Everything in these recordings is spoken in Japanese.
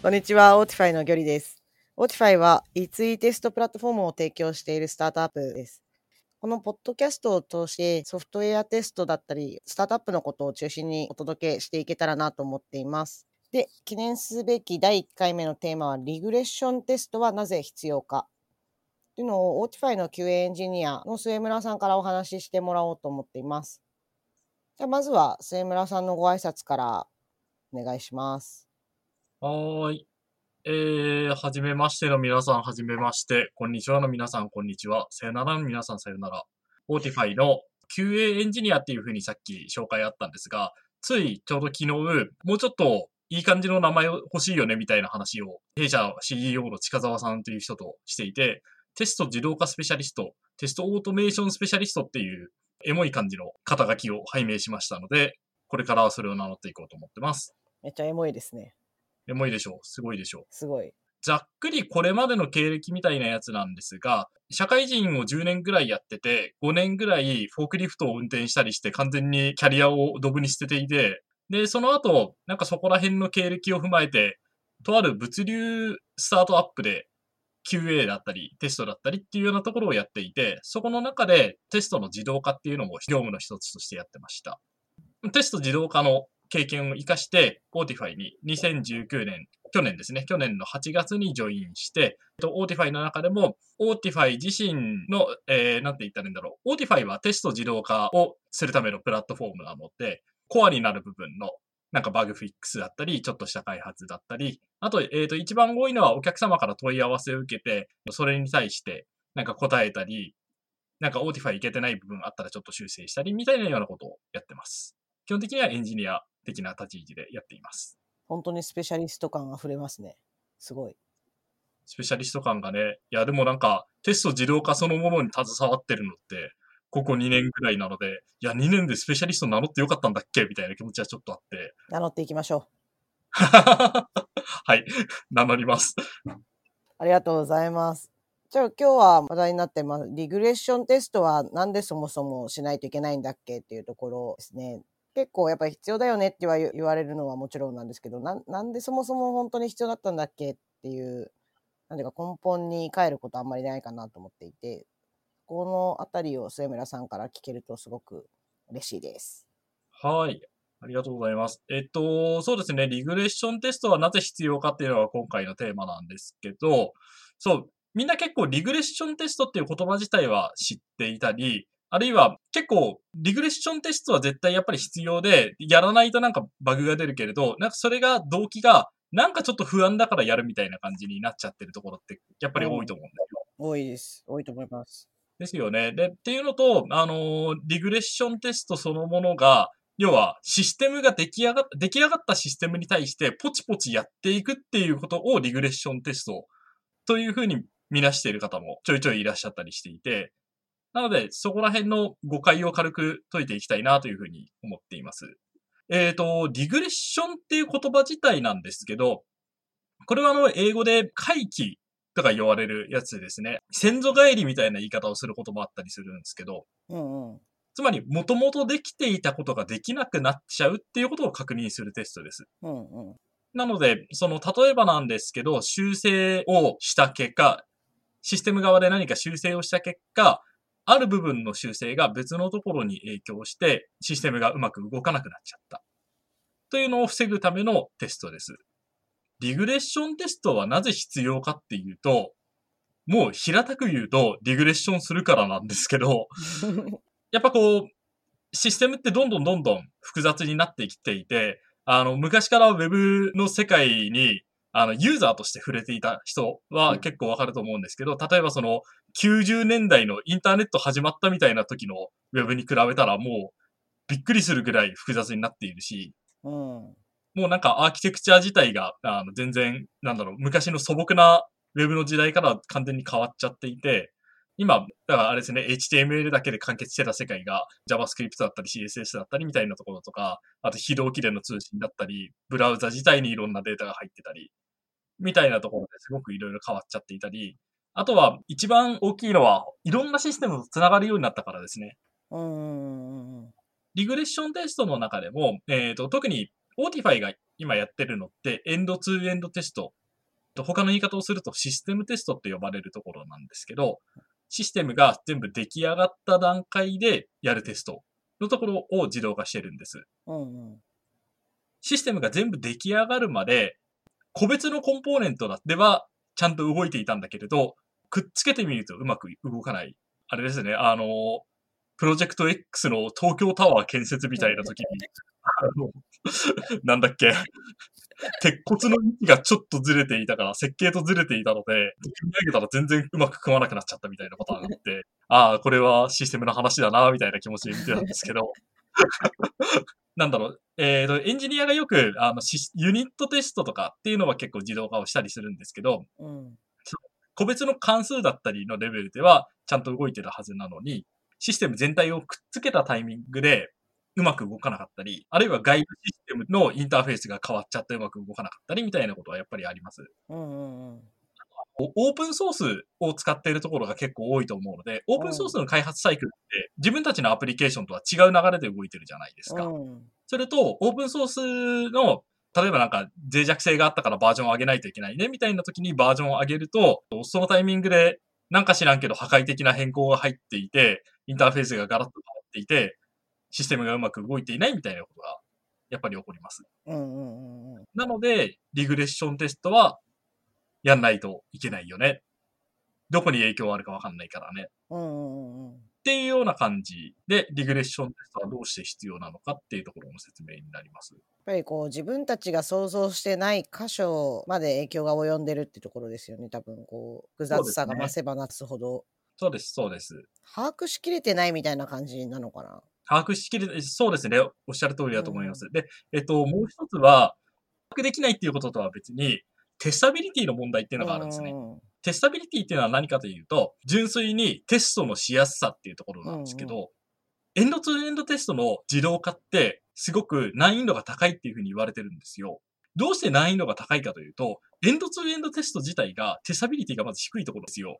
こんにちは、 Autify のギョリです。 Autify は、 E2E テストプラットフォームを提供しているスタートアップです。このポッドキャストを通して、ソフトウェアテストだったり、スタートアップのことを中心にお届けしていけたらなと思っています。で、記念すべき第1回目のテーマは、リグレッションテストはなぜ必要かというのを、 Autify の QA エンジニアの末村さんからお話ししてもらおうと思っています。じゃあ、まずは末村さんのご挨拶からお願いします。はーい。えー、はじめましての皆さん、はじめまして。こんにちはの皆さん、こんにちは。さよならの皆さん、さよなら。 Autify の QA エンジニアっていう風にさっき紹介あったんですが、ついちょうど昨日、もうちょっといい感じの名前欲しいよねみたいな話を、弊社 CEO の近澤さんという人としていて、テスト自動化スペシャリスト、テストオートメーションスペシャリストっていうエモい感じの肩書きを拝命しましたので、これからはそれを名乗っていこうと思ってます。めっちゃエモいですね。エモいでしょう。すごいでしょう。すごい。ざっくりこれまでの経歴みたいなやつなんですが、社会人を10年ぐらいやってて、5年ぐらいフォークリフトを運転したりして完全にキャリアをドブに捨てていて、で、その後、なんかそこら辺の経歴を踏まえて、とある物流スタートアップで QA だったり、テストだったりっていうようなところをやっていて、そこの中でテストの自動化っていうのも業務の一つとしてやってました。テスト自動化の経験を活かして、 Autify に2019年、去年ですね、去年の8月にジョインして、 Autify の中でも、 Autify 自身の、えー、なんて言ったらいいんだろう。 Autify はテスト自動化をするためのプラットフォームなので、コアになる部分の、なんかバグフィックスだったり、ちょっとした開発だったり、あと、えっ、ー、と、一番多いのはお客様から問い合わせを受けて、それに対して、なんか答えたり、なんか Autify いけてない部分あったらちょっと修正したり、みたいなようなことをやってます。基本的にはエンジニア的な立ち位置でやっています。本当にスペシャリスト感あふれますね。すごい。スペシャリスト感がね、いやでもなんかテスト自動化そのものに携わってるのって、ここ2年くらいなので、いや2年でスペシャリスト名乗ってよかったんだっけ？みたいな気持ちはちょっとあって。名乗っていきましょう。はい、名乗ります。ありがとうございます。じゃあ今日は話題になってます。リグレッションテストはなんでそもそもしないといけないんだっけ？っていうところですね。結構やっぱり必要だよねって言われるのはもちろんなんですけどな、なんでそもそも本当に必要だったんだっけっていう、なんていうか根本に帰ることあんまりないかなと思っていて、このあたりを末村さんから聞けるとすごく嬉しいです。はい。ありがとうございます。えっと、そうですね。リグレッションテストはなぜ必要かっていうのが今回のテーマなんですけど、そう、みんな結構リグレッションテストっていう言葉自体は知っていたり、あるいは結構リグレッションテストは絶対やっぱり必要で、やらないとなんかバグが出るけれど、なんかそれが動機がなんかちょっと不安だからやるみたいな感じになっちゃってるところってやっぱり多いと思うんですよ。多いです。多いと思います。ですよね。で、っていうのと、あのー、リグレッションテストそのものが、要はシステムが出来上がっ出来上がったシステムに対してポチポチやっていくっていうことをリグレッションテストというふうに見なしている方もちょいちょいいらっしゃったりしていて、なので、そこら辺の誤解を軽く解いていきたいなというふうに思っています。えっ、ー、と、リグレッションっていう言葉自体なんですけど、これはあの、英語で回帰とか言われるやつですね。先祖返りみたいな言い方をすることもあったりするんですけど、うんうん、つまり、もともとできていたことができなくなっちゃうっていうことを確認するテストです。うんうん、なので、その、例えばなんですけど、修正をした結果、システム側で何か修正をした結果、ある部分の修正が別のところに影響して、システムがうまく動かなくなっちゃった。というのを防ぐためのテストです。リグレッションテストはなぜ必要かっていうと、もう平たく言うと、リグレッションするからなんですけど、やっぱこう、システムってどんどんどんどん複雑になってきていて、あの、昔から Web の世界に、あの、ユーザーとして触れていた人は結構わかると思うんですけど、例えばその、90年代のインターネット始まったみたいな時の Web に比べたらもう、びっくりするぐらい複雑になっているし、うん、もうなんかアーキテクチャ自体が、あの、全然、なんだろう、昔の素朴な Web の時代から完全に変わっちゃっていて、今、だからあれですね、HTML だけで完結してた世界が JavaScript だったり CSS だったりみたいなところとか、あと非同期での通信だったり、ブラウザ自体にいろんなデータが入ってたり、みたいなところですごくいろいろ変わっちゃっていたり、あとは一番大きいのは、いろんなシステムと繋がるようになったからですね。うん、リグレッションテストの中でも、えっ、ー、と、特に Autify が今やってるのって、エンドツーエンドテスト。他の言い方をするとシステムテストって呼ばれるところなんですけど、システムが全部出来上がった段階でやるテストのところを自動化してるんです。うんうん。システムが全部出来上がるまで、個別のコンポーネントではちゃんと動いていたんだけれど、くっつけてみるとうまく動かない。あれですね、あの、プロジェクト X の東京タワー建設みたいな時に、あの、なんだっけ、鉄骨の位置がちょっとずれていたから、設計とずれていたので、組み上げたら全然うまく組まなくなっちゃったみたいなパターンがあって、ああ、これはシステムの話だな、みたいな気持ちで見てたんですけど、なんだろう、えっ、と、エンジニアがよく、あの、ユニットテストとかっていうのは結構自動化をしたりするんですけど、うん。個別の関数だったりのレベルではちゃんと動いてるはずなのに、システム全体をくっつけたタイミングでうまく動かなかったり、あるいは外部システムのインターフェースが変わっちゃってうまく動かなかったりみたいなことはやっぱりあります。うんうんうん。オープンソースを使っているところが結構多いと思うので、オープンソースの開発サイクルって自分たちのアプリケーションとは違う流れで動いてるじゃないですか。うんそれと、オープンソースの、例えばなんか脆弱性があったからバージョンを上げないといけないね、みたいな時にバージョンを上げると、そのタイミングで、なんか知らんけど破壊的な変更が入っていて、インターフェースがガラッと変わっていて、システムがうまく動いていないみたいなことが、やっぱり起こります。うんうんうんうん。なので、リグレッションテストは、やんないといけないよね。どこに影響あるかわかんないからね。うんうんうんうん。っていうような感じで、リグレッションテストはどうして必要なのかっていうところの説明になります。やっぱりこう自分たちが想像してない箇所まで影響が及んでるってところですよね。多分こう複雑さが増せば増すほど、そうです、そうです。把握しきれてないみたいな感じなのかな？把握しきれ、そうですね。おっしゃる通りだと思います。で、えっと、もう一つは、把握できないっていうこととは別に、テスタビリティの問題っていうのがあるんですね。うんテスタビリティっていうのは何かというと、純粋にテストのしやすさっていうところなんですけど、エンドツーエンドテストの自動化って、すごく難易度が高いっていうふうに言われてるんですよ。どうして難易度が高いかというと、エンドツーエンドテスト自体がテスタビリティがまず低いところですよ。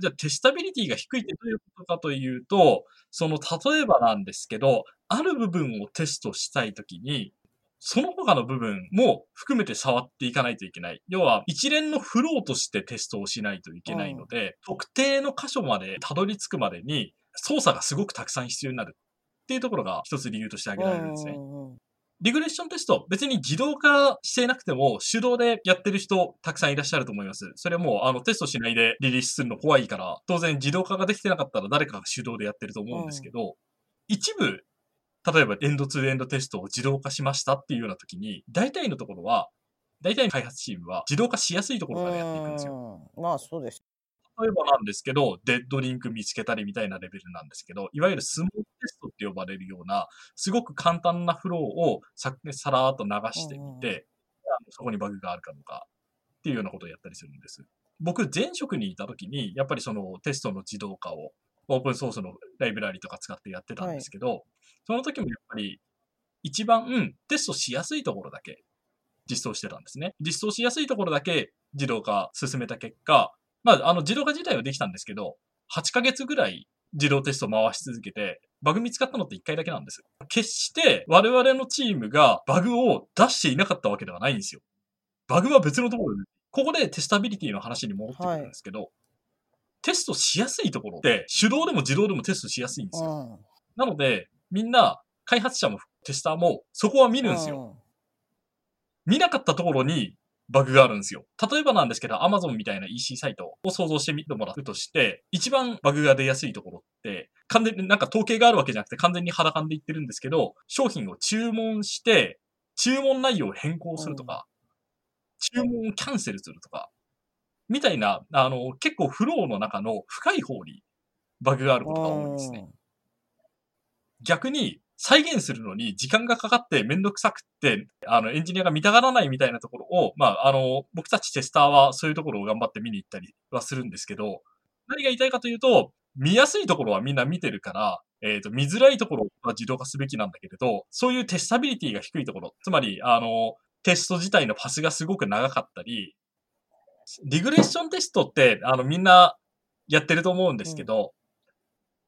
じゃあテスタビリティが低いってどういうことかというと、その例えばなんですけど、ある部分をテストしたいときに、その他の部分も含めて触っていかないといけない。要は、一連のフローとしてテストをしないといけないので、特定の箇所までたどり着くまでに操作がすごくたくさん必要になるっていうところが一つ理由として挙げられるんですね。うんうんリグレッションテスト、別に自動化していなくても手動でやってる人たくさんいらっしゃると思います。それはもうあのテストしないでリリースするの怖いから、当然自動化ができてなかったら誰かが手動でやってると思うんですけど、一部、例えばエンドツーエンドテストを自動化しましたっていうような時に、大体のところは、大体の開発チームは自動化しやすいところからやっていくんですよ。うんまあそうです。例えばなんですけど、デッドリンク見つけたりみたいなレベルなんですけど、いわゆるスモールテストって呼ばれるような、すごく簡単なフローをささらーっと流してみて、そこにバグがあるかどうかっていうようなことをやったりするんです。僕、前職にいた時に、やっぱりそのテストの自動化をオープンソースのライブラリとか使ってやってたんですけど、その時もやっぱり一番テストしやすいところだけ実装してたんですね。実装しやすいところだけ自動化進めた結果、まあ、あの、自動化自体はできたんですけど、8ヶ月ぐらい自動テスト回し続けて、バグ見つかったのって1回だけなんです。決して我々のチームがバグを出していなかったわけではないんですよ。バグは別のところで、ここでテスタビリティの話に戻ってくるんですけど、テストしやすいところって手動でも自動でもテストしやすいんですよ。なので、みんな、開発者もテスターもそこは見るんですよ。見なかったところにバグがあるんですよ。例えばなんですけど、Amazon みたいな EC サイトを想像してみてもらうとして、一番バグが出やすいところって、完全になんか統計があるわけじゃなくて完全に肌感で言ってるんですけど、商品を注文して、注文内容を変更するとか、注文をキャンセルするとか、みたいな、あの、結構フローの中の深い方にバグがあることが多いんですね。逆に、再現するのに時間がかかってめんどくさくって、あの、エンジニアが見たがらないみたいなところを、まあ、あの、僕たちテスターはそういうところを頑張って見に行ったりはするんですけど、何が言いたいかというと、見やすいところはみんな見てるから、えっ、と、見づらいところは自動化すべきなんだけれど、そういうテスタビリティが低いところ、つまり、あの、テスト自体のパスがすごく長かったり、リグレッションテストって、あの、みんなやってると思うんですけど、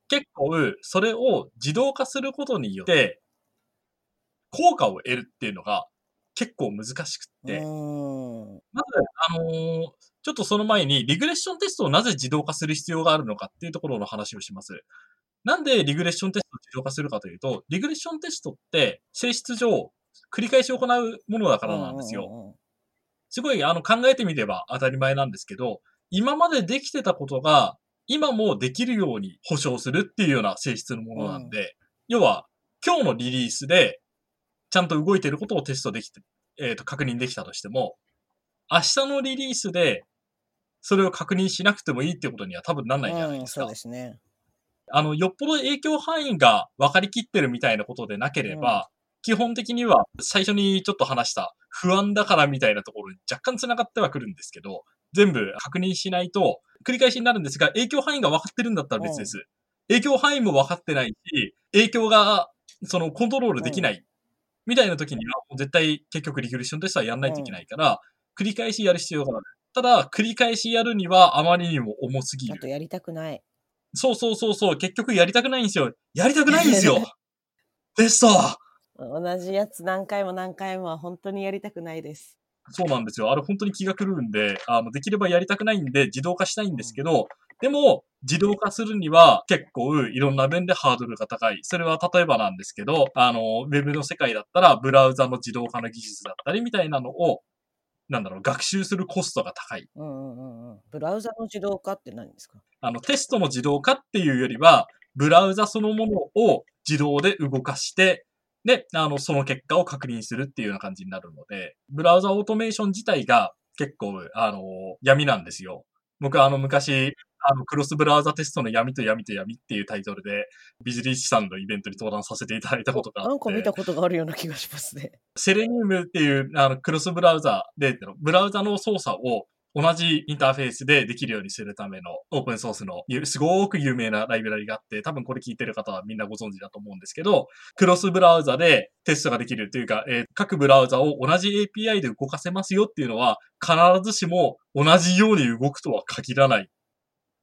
結構、それを自動化することによって、効果を得るっていうのが結構難しくって。まず、あのーちょっとその前に、リグレッションテストをなぜ自動化する必要があるのかっていうところの話をします。なんでリグレッションテストを自動化するかというと、リグレッションテストって性質上、繰り返し行うものだからなんですよ。うんうんうんすごい、あの、考えてみれば当たり前なんですけど、今までできてたことが、今もできるように保証するっていうような性質のものなんで、要は、今日のリリースで、ちゃんと動いてることをテストできて、えっ、と、確認できたとしても、明日のリリースで、それを確認しなくてもいいってことには多分なんないじゃないうん、ですか。そうですね。あの、よっぽど影響範囲が分かりきってるみたいなことでなければ、基本的には最初にちょっと話した不安だからみたいなところに若干繋がってはくるんですけど、全部確認しないと繰り返しになるんですが、影響範囲が分かってるんだったら別です。影響範囲も分かってないし、影響がそのコントロールできないみたいな時には、もう絶対結局リグレッションテストはやんないといけないから、繰り返しやる必要がある。ただ、繰り返しやるにはあまりにも重すぎる。あとやりたくない。そうそうそうそう、結局やりたくないんですよ。やりたくないんですよ。テスト同じやつ何回も何回もは本当にやりたくないです。そうなんですよ。あれ本当に気が狂うんで、あの、できればやりたくないんで自動化したいんですけど、でも、自動化するには結構いろんな面でハードルが高い。それは例えばなんですけど、あの、ウェブの世界だったらブラウザの自動化の技術だったりみたいなのを、なんだろう、学習するコストが高い。うんうんうんうん。ブラウザの自動化って何ですか？あの、テストの自動化っていうよりは、ブラウザそのものを自動で動かして、で、あの、その結果を確認するっていうような感じになるので、ブラウザオートメーション自体が結構、あの、闇なんですよ。僕はあの、昔、あの、クロスブラウザテストの闇と闇と闇っていうタイトルで、ビジリッシュさんのイベントに登壇させていただいたことがあって。なんか見たことがあるような気がしますね。セレニウムっていうあのクロスブラウザで、ブラウザの操作を同じインターフェースでできるようにするためのオープンソースのゆすごく有名なライブラリがあって、多分これ聞いてる方はみんなご存知だと思うんですけど、クロスブラウザでテストができるというか、えー各ブラウザを同じ API で動かせますよっていうのは、必ずしも同じように動くとは限らない。っ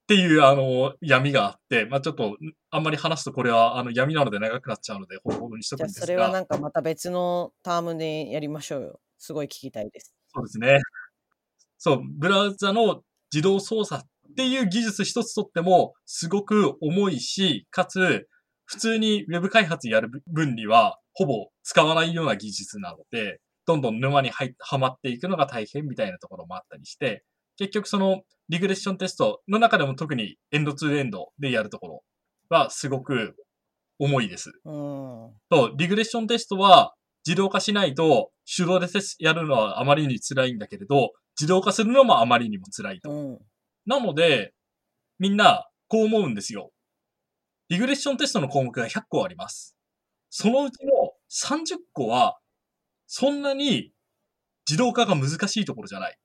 ていう、あの、闇があって、まあちょっと、あんまり話すとこれは、あの、闇なので長くなっちゃうので、ほどほどにしとくじゃあんですが。それはなんかまた別のタームでやりましょうよ。すごい聞きたいです。そうですね。そう、ブラウザの自動操作っていう技術一つとっても、すごく重いし、かつ、普通に Web 開発やる分には、ほぼ使わないような技術なので、どんどん沼に入っはまっていくのが大変みたいなところもあったりして、結局そのリグレッションテストの中でも特にエンドツーエンドでやるところはすごく重いです。うん。と、リグレッションテストは自動化しないと手動でやるのはあまりに辛いんだけれど、自動化するのもあまりにも辛いと。うん。なので、みんなこう思うんですよ。リグレッションテストの項目が100個あります。そのうちの30個は、そんなに自動化が難しいところじゃない。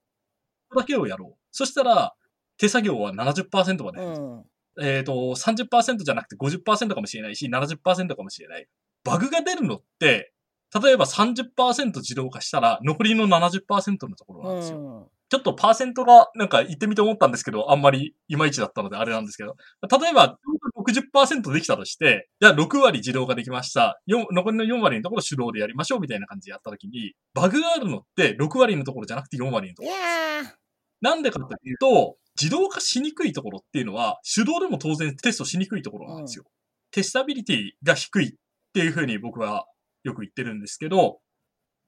これだけをやろう。そしたら、手作業は70%までう。ん。えっ、と、30%じゃなくて50%かもしれないし、70%かもしれない。バグが出るのって、例えば30%自動化したら、残りの70%のところなんですよ。うん。ちょっとパーセントが、なんか言ってみて思ったんですけど、あんまりいまいちだったのであれなんですけど、例えば、60%できたとして、じゃあ6割自動化できました。4残りの4割のところ手動でやりましょうみたいな感じでやったときに、バグがあるのって6割のところじゃなくて4割のところ。なんでかというと、自動化しにくいところっていうのは、手動でも当然テストしにくいところなんですよ。テスタビリティが低いっていうふうに僕はよく言ってるんですけど、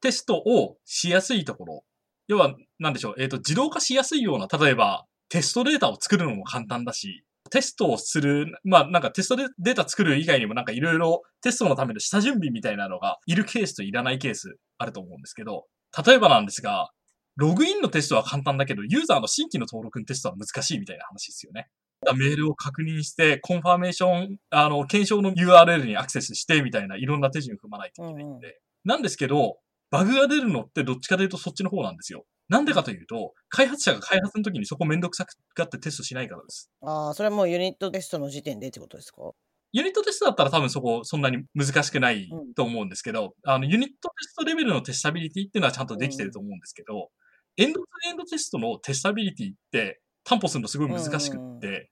テストをしやすいところ。要は、なんでしょう、えっ、と、自動化しやすいような、例えば、テストデータを作るのも簡単だし、テストをする、まあなんかテストデデータ作る以外にもなんかいろいろテストのための下準備みたいなのがいるケースといらないケースあると思うんですけど、例えばなんですが、ログインのテストは簡単だけど、ユーザーの新規の登録のテストは難しいみたいな話ですよね。メールを確認して、 confirmation、あの、検証の URL にアクセスしてみたいないろんな手順踏まないといけないんで。なんですけど、バグが出るのってどっちかというとそっちの方なんですよ。なんでかというと、開発者が開発の時にそこめんどくさがってテストしないからです。ああ、それはもうユニットテストの時点でってことですか？ユニットテストだったら多分そこそんなに難しくないと思うんですけど、あの、ユニットテストレベルのテスタビリティっていうのはちゃんとできてると思うんですけど、エンドツーエンドテストのテスタビリティって担保するのすごい難しくって、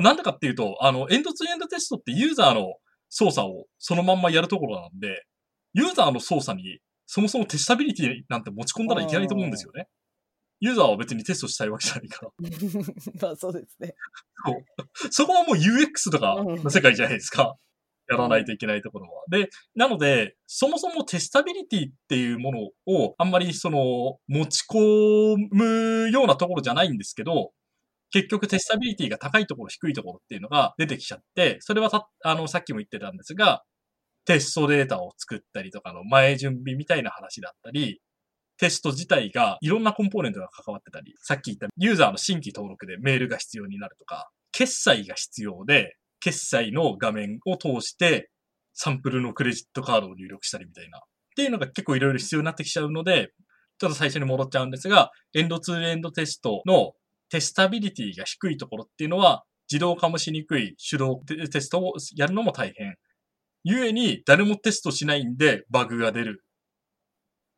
なんでかっていうと、あの、エンドツーエンドテストってユーザーの操作をそのまんまやるところなんで、ユーザーの操作にそもそもテスタビリティなんて持ち込んだらいけないと思うんですよね。ユーザーは別にテストしたいわけじゃないから。まあそうですね。そこはもう UX とかの世界じゃないですか。やらないといけないところは。で、なので、そもそもテスタビリティっていうものをあんまりその持ち込むようなところじゃないんですけど、結局テスタビリティが高いところ、低いところっていうのが出てきちゃって、それはさ、あの、さっきも言ってたんですが、テストデータを作ったりとかの前準備みたいな話だったり、テスト自体がいろんなコンポーネントが関わってたり、さっき言ったユーザーの新規登録でメールが必要になるとか、決済が必要で、決済の画面を通してサンプルのクレジットカードを入力したりみたいな。っていうのが結構いろいろ必要になってきちゃうので、ちょっと最初に戻っちゃうんですが、エンドツーエンドテストのテスタビリティが低いところっていうのは、自動化もしにくい手動テストをやるのも大変。ゆえに誰もテストしないんでバグが出る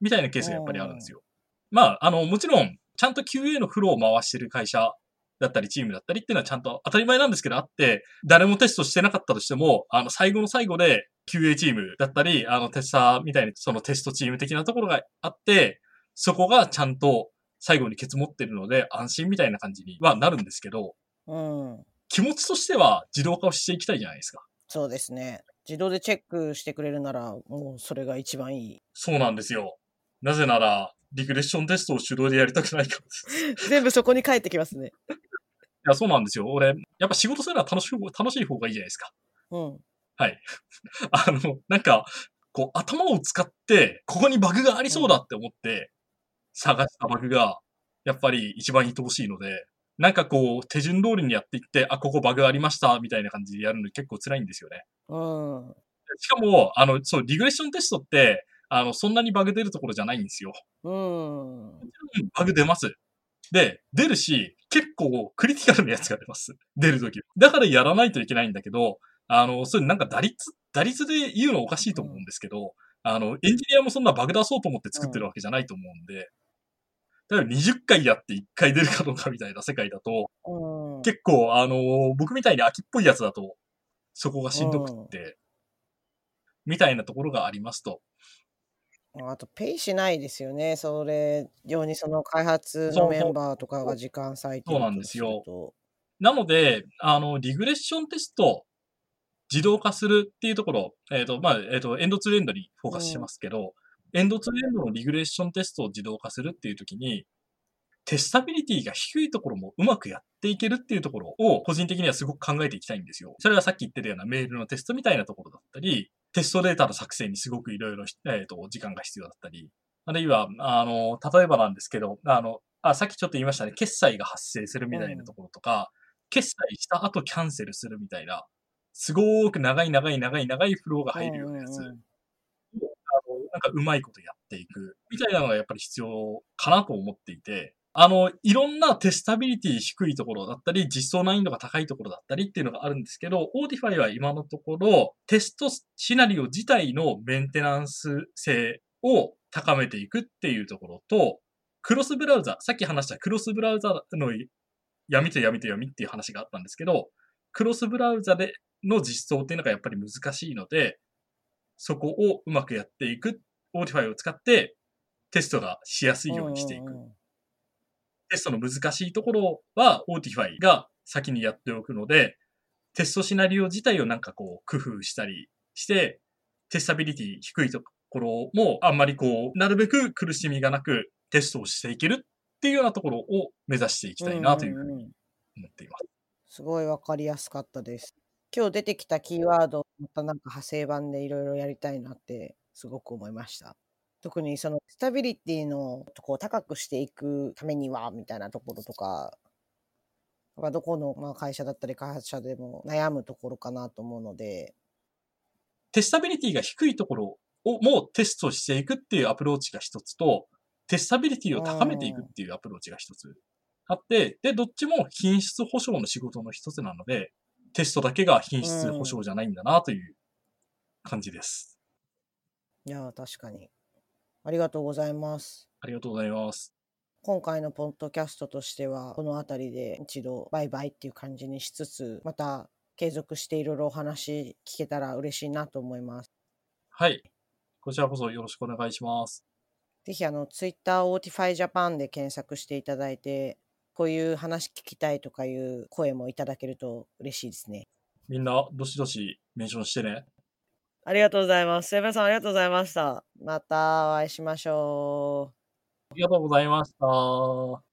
みたいなケースがやっぱりあるんですよ。まあ、あの、もちろん、ちゃんと QA のフローを回してる会社だったり、チームだったりっていうのはちゃんと当たり前なんですけどあって、誰もテストしてなかったとしても、あの、最後の最後で QA チームだったり、あの、テスターみたいにそのテストチーム的なところがあって、そこがちゃんと最後にケツ持ってるので安心みたいな感じにはなるんですけど、うん。気持ちとしては自動化をしていきたいじゃないですか。そうですね。自動でチェックしてくれるなら、もうそれが一番いい。そうなんですよ。なぜなら、リグレッションテストを手動でやりたくないからです。全部そこに返ってきますね。いや、そうなんですよ。俺、やっぱ仕事するのは楽しい楽しい方がいいじゃないですか。うん。はい。あの、なんか、こう、頭を使って、ここにバグがありそうだって思って、探したバグが、やっぱり一番愛おしいので、なんかこう、手順通りにやっていって、あ、ここバグありました、みたいな感じでやるの結構辛いんですよね。うん。しかも、あの、そう、リグレッションテストって、あの、そんなにバグ出るところじゃないんですよ。うん。バグ出ます。で、出るし、結構クリティカルなやつが出ます。出るとき。だからやらないといけないんだけど、あの、それなんか打率、打率で言うのおかしいと思うんですけど、うん、あの、エンジニアもそんなバグ出そうと思って作ってるわけじゃないと思うんで、例えば20回やって1回出るかどうかみたいな世界だと、うん、結構、あの、僕みたいに秋っぽいやつだと、そこがしんどくって、うん、みたいなところがありますと。あと、ペイしないですよね。それ用にその開発のメンバーとかが時間割いてそうなんですよ。なので、あの、リグレッションテスト、自動化するっていうところ、えっ、ー、と、まあ、えっ、ー、と、エンドツーエンドにフォーカスしてますけど、うん、エンドツーエンドのリグレッションテストを自動化するっていうときに、テスタビリティが低いところもうまくやっていけるっていうところを個人的にはすごく考えていきたいんですよ。それはさっき言ってたようなメールのテストみたいなところだったり、テストデータの作成にすごくいろいろ、えっ、ー、と、時間が必要だったり、あるいは、あの、例えばなんですけど、あの、あ、さっきちょっと言いましたね、決済が発生するみたいなところとか、うん、決済した後キャンセルするみたいな、すごく長い長い長い長いフローが入るようなやつ、うんうん、なんかうまいことやっていく、みたいなのがやっぱり必要かなと思っていて、あの、いろんな testability 低いところだったり、実装難易度が高いところだったりっていうのがあるんですけど、 Autify は今のところ、テストシナリオ自体のメンテナンス性を高めていくっていうところと、クロスブラウザ、さっき話したクロスブラウザの闇と闇と闇っていう話があったんですけど、クロスブラウザでの実装っていうのがやっぱり難しいので、そこをうまくやっていく、 Autify を使ってテストがしやすいようにしていく。テストの難しいところは、 Autify が先にやっておくので、テストシナリオ自体をなんかこう工夫したりして、 testability 低いところもあんまりこう、なるべく苦しみがなくテストをしていけるっていうようなところを目指していきたいなというふうに思っています。すごいわかりやすかったです。今日出てきたキーワード、またなんか派生版でいろいろやりたいなってすごく思いました。特にそのスタビリティのとこを高くしていくためにはみたいなところとか、どこのまあ会社だったり開発者でも悩むところかなと思うので。testability が低いところをもテストしていくっていうアプローチが一つと、 testability を高めていくっていうアプローチが一つあって、で、どっちも品質保証の仕事の一つなので、テストだけが品質保証じゃないんだなという感じです。いや、確かに。ありがとうございます。ありがとうございます。今回のポッドキャストとしては、この辺りで一度バイバイっていう感じにしつつ、また継続していろいろお話聞けたら嬉しいなと思います。はい。こちらこそよろしくお願いします。ぜひあの、ツイッター Autify Japan で検索していただいて、こういう話聞きたいとかいう声もいただけると嬉しいですね。みんな、どしどしメンションしてね。ありがとうございます。セブンさんありがとうございました。またお会いしましょう。ありがとうございました。